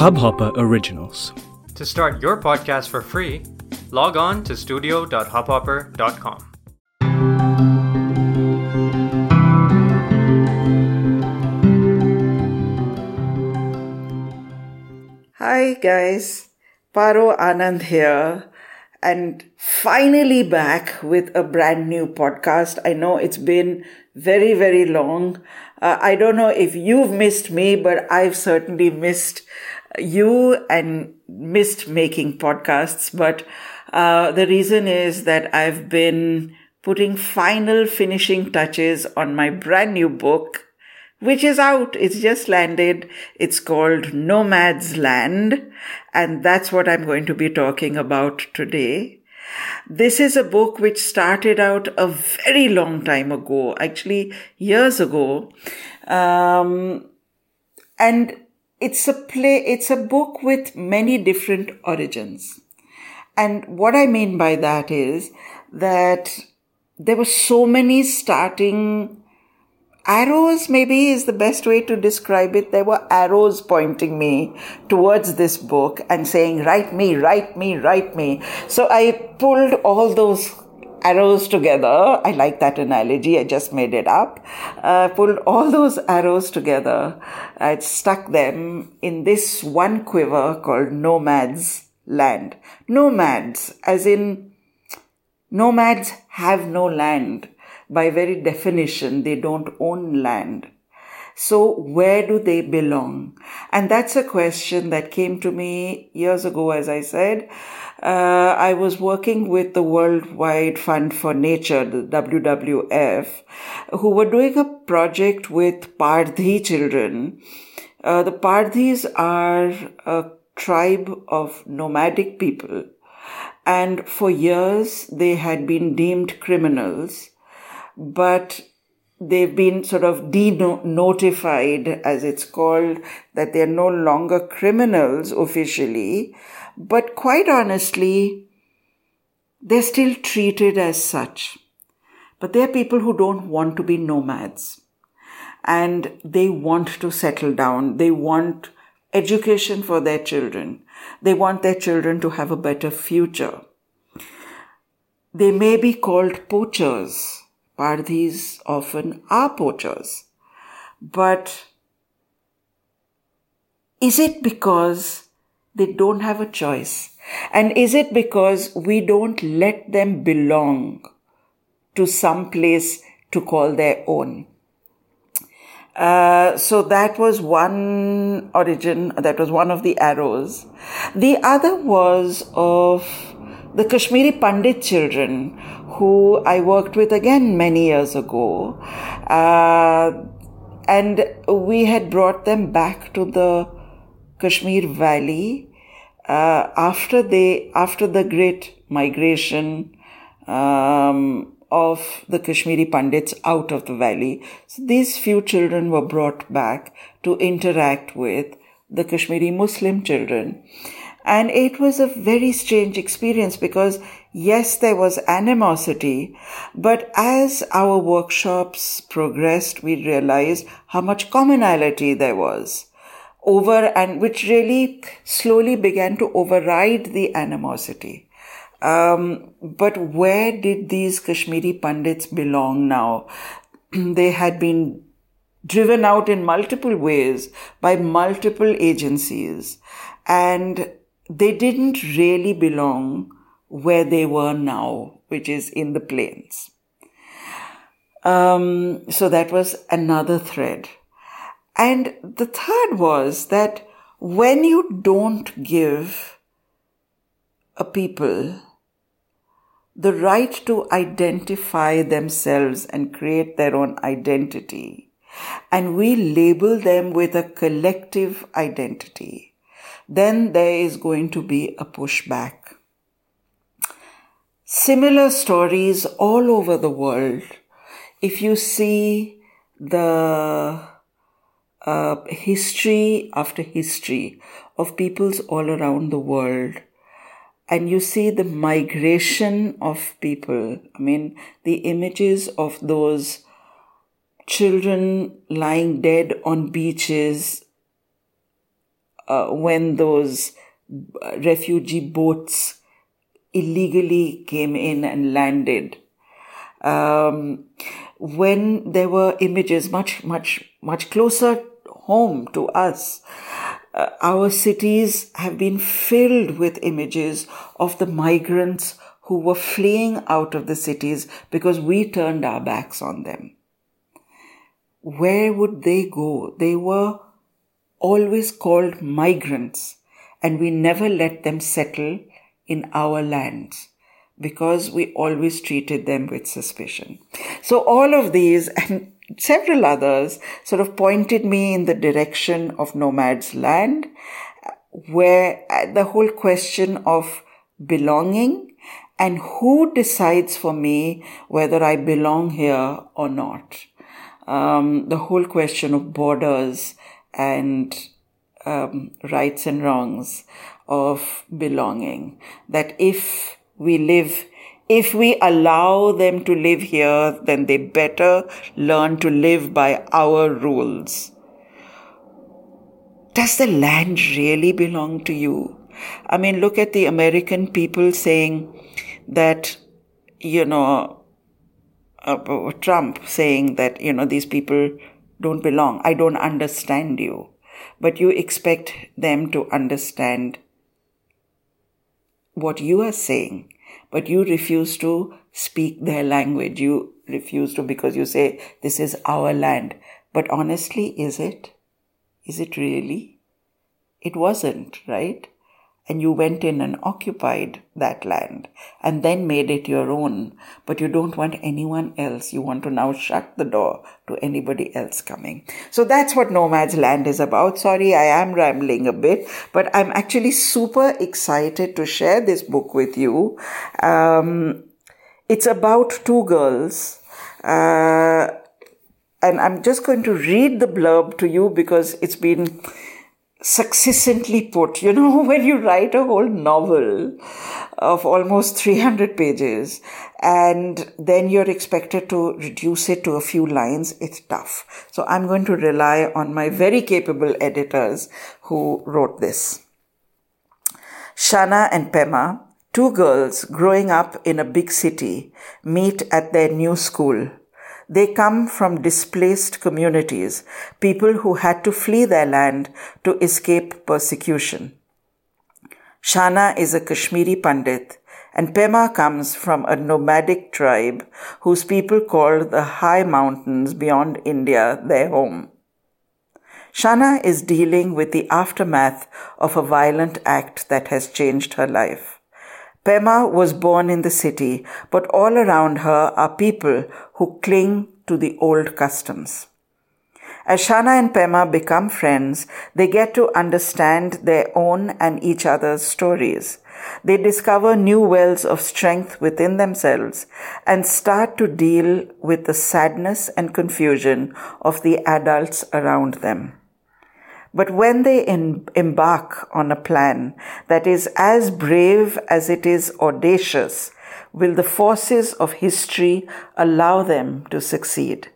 Hubhopper Originals. To start your podcast for free, log on to studio.hubhopper.com. Hi guys, Paro Anand here, and finally back with a brand new podcast. I know it's been very, very long. Uh, I don't know if you've missed me, but I've certainly missed you and missed making podcasts. But uh, the reason is that I've been putting final finishing touches on my brand new book which is out. It's just landed. It's called Nomad's Land. And that's what I'm going to be talking about today. This is a book which started out a very long time ago, actually years ago. Um, and it's a play, it's a book with many different origins. And what I mean by that is that there were so many starting arrows maybe is the best way to describe it. There were arrows pointing me towards this book and saying, write me, write me, write me. So I pulled all those arrows together. I like that analogy. I just made it up. Uh, pulled all those arrows together. I stuck them in this one quiver called Nomad's Land. Nomads, as in nomads have no land by very definition, they don't own land. So where do they belong? And that's a question that came to me years ago, as I said. Uh, I was working with the Worldwide Fund for Nature, the WWF, who were doing a project with Pardhi children. Uh, the Pardhis are a tribe of nomadic people. And for years, they had been deemed criminals but they've been sort of denotified, as it's called, that they're no longer criminals officially, but quite honestly, they're still treated as such. But they're people who don't want to be nomads. And they want to settle down. They want education for their children. They want their children to have a better future. They may be called poachers Pardhis often are poachers. But is it because they don't have a choice? And is it because we don't let them belong to some place to call their own? Uh, so that was one origin, that was one of the arrows. The other was of the Kashmiri Pandit children who I worked with again many years ago. Uh, and we had brought them back to the Kashmir Valley uh, after they after the great migration um, of the Kashmiri Pandits out of the valley. So these few children were brought back to interact with the Kashmiri Muslim children. And it was a very strange experience because yes, there was animosity, but as our workshops progressed, we realized how much commonality there was over and which really slowly began to override the animosity. Um, but where did these Kashmiri Pandits belong now? they had been driven out in multiple ways by multiple agencies and they didn't really belong where they were now, which is in the plains. Um, so that was another thread. And the third was that when you don't give a people the right to identify themselves and create their own identity, and we label them with a collective identity, then there is going to be a pushback. Similar stories all over the world. If you see the uh, history after history of peoples all around the world, and you see the migration of people, I mean, the images of those children lying dead on beaches uh, when those uh, refugee boats illegally came in and landed. Um, when there were images much, much, much closer home to us, uh, our cities have been filled with images of the migrants who were fleeing out of the cities because we turned our backs on them. Where would they go? They were always called migrants and we never let them settle in our lands because we always treated them with suspicion. So all of these and several others sort of pointed me in the direction of nomad's land, where uh, the whole question of belonging and who decides for me whether I belong here or not. Um, the whole question of borders and um, rights and wrongs of belonging. That if we live if we allow them to live here, then they better learn to live by our rules. Does the land really belong to you? I mean, look at the American people saying that, you know, uh, Trump saying that, you know, these people don't belong. I don't understand you. But you expect them to understand what you are saying but you refuse to speak their language. You refuse to because you say, this is our land. But honestly, is it? Is it really? It wasn't, right? And you went in and occupied that land and then made it your own. But you don't want anyone else. You want to now shut the door to anybody else coming. So that's what Nomad's Land is about. Sorry, I am rambling a bit, but I'm actually super excited to share this book with you. Um, it's about two girls. Uh, and I'm just going to read the blurb to you because it's been succinctly put. You know, when you write a whole novel of almost 300 pages and then you're expected to reduce it to a few lines, it's tough. So I'm going to rely on my very capable editors who wrote this. Shana and Pema, two girls growing up in a big city, meet at their new school. They come from displaced communities, people who had to flee their land to escape persecution. Shana is a Kashmiri Pandit, and Pema comes from a nomadic tribe whose people call the high mountains beyond India their home. Shana is dealing with the aftermath of a violent act that has changed her life. Pema was born in the city, but all around her are people who cling to the old customs. As Shana and Pema become friends, they get to understand their own and each other's stories. They discover new wells of strength within themselves and start to deal with the sadness and confusion of the adults around them. But when they in, embark on a plan that is as brave as it is audacious, will the forces of history allow them to succeed?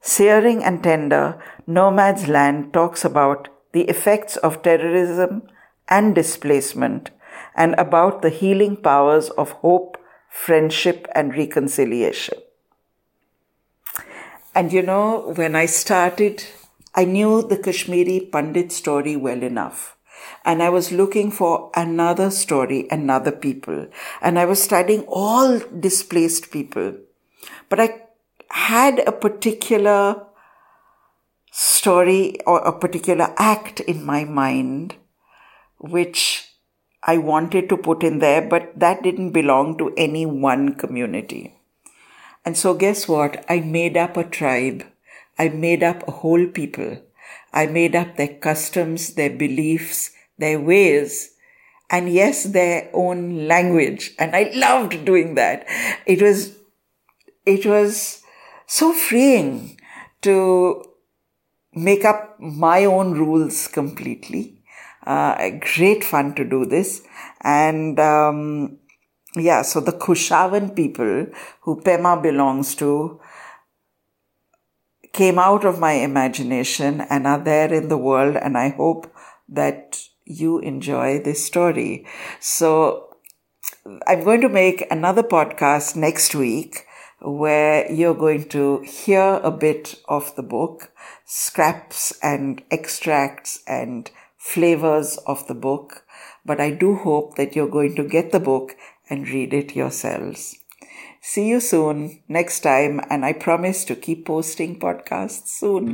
Searing and tender, Nomad's Land talks about the effects of terrorism and displacement and about the healing powers of hope, friendship, and reconciliation. And you know, when I started I knew the Kashmiri Pandit story well enough. And I was looking for another story, another people. And I was studying all displaced people. But I had a particular story or a particular act in my mind, which I wanted to put in there, but that didn't belong to any one community. And so guess what? I made up a tribe I made up a whole people. I made up their customs, their beliefs, their ways, and yes, their own language. And I loved doing that. It was, it was so freeing to make up my own rules completely. Uh, great fun to do this. And, um, yeah, so the Kushavan people who Pema belongs to, came out of my imagination and are there in the world, and I hope that you enjoy this story. So I'm going to make another podcast next week where you're going to hear a bit of the book, scraps and extracts and flavors of the book. But I do hope that you're going to get the book and read it yourselves. See you soon next time, and I promise to keep posting podcasts soon.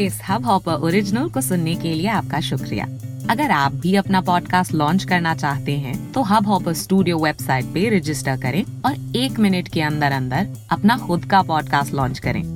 इस Hubhopper original को सुनने के लिए आपका शुक्रिया अगर आप भी अपना पॉडकास्ट लॉन्च करना चाहते हैं तो हब हॉपर स्टूडियो वेबसाइट पे रजिस्टर करें और एक मिनट के अंदर अंदर अपना खुद का पॉडकास्ट लॉन्च करें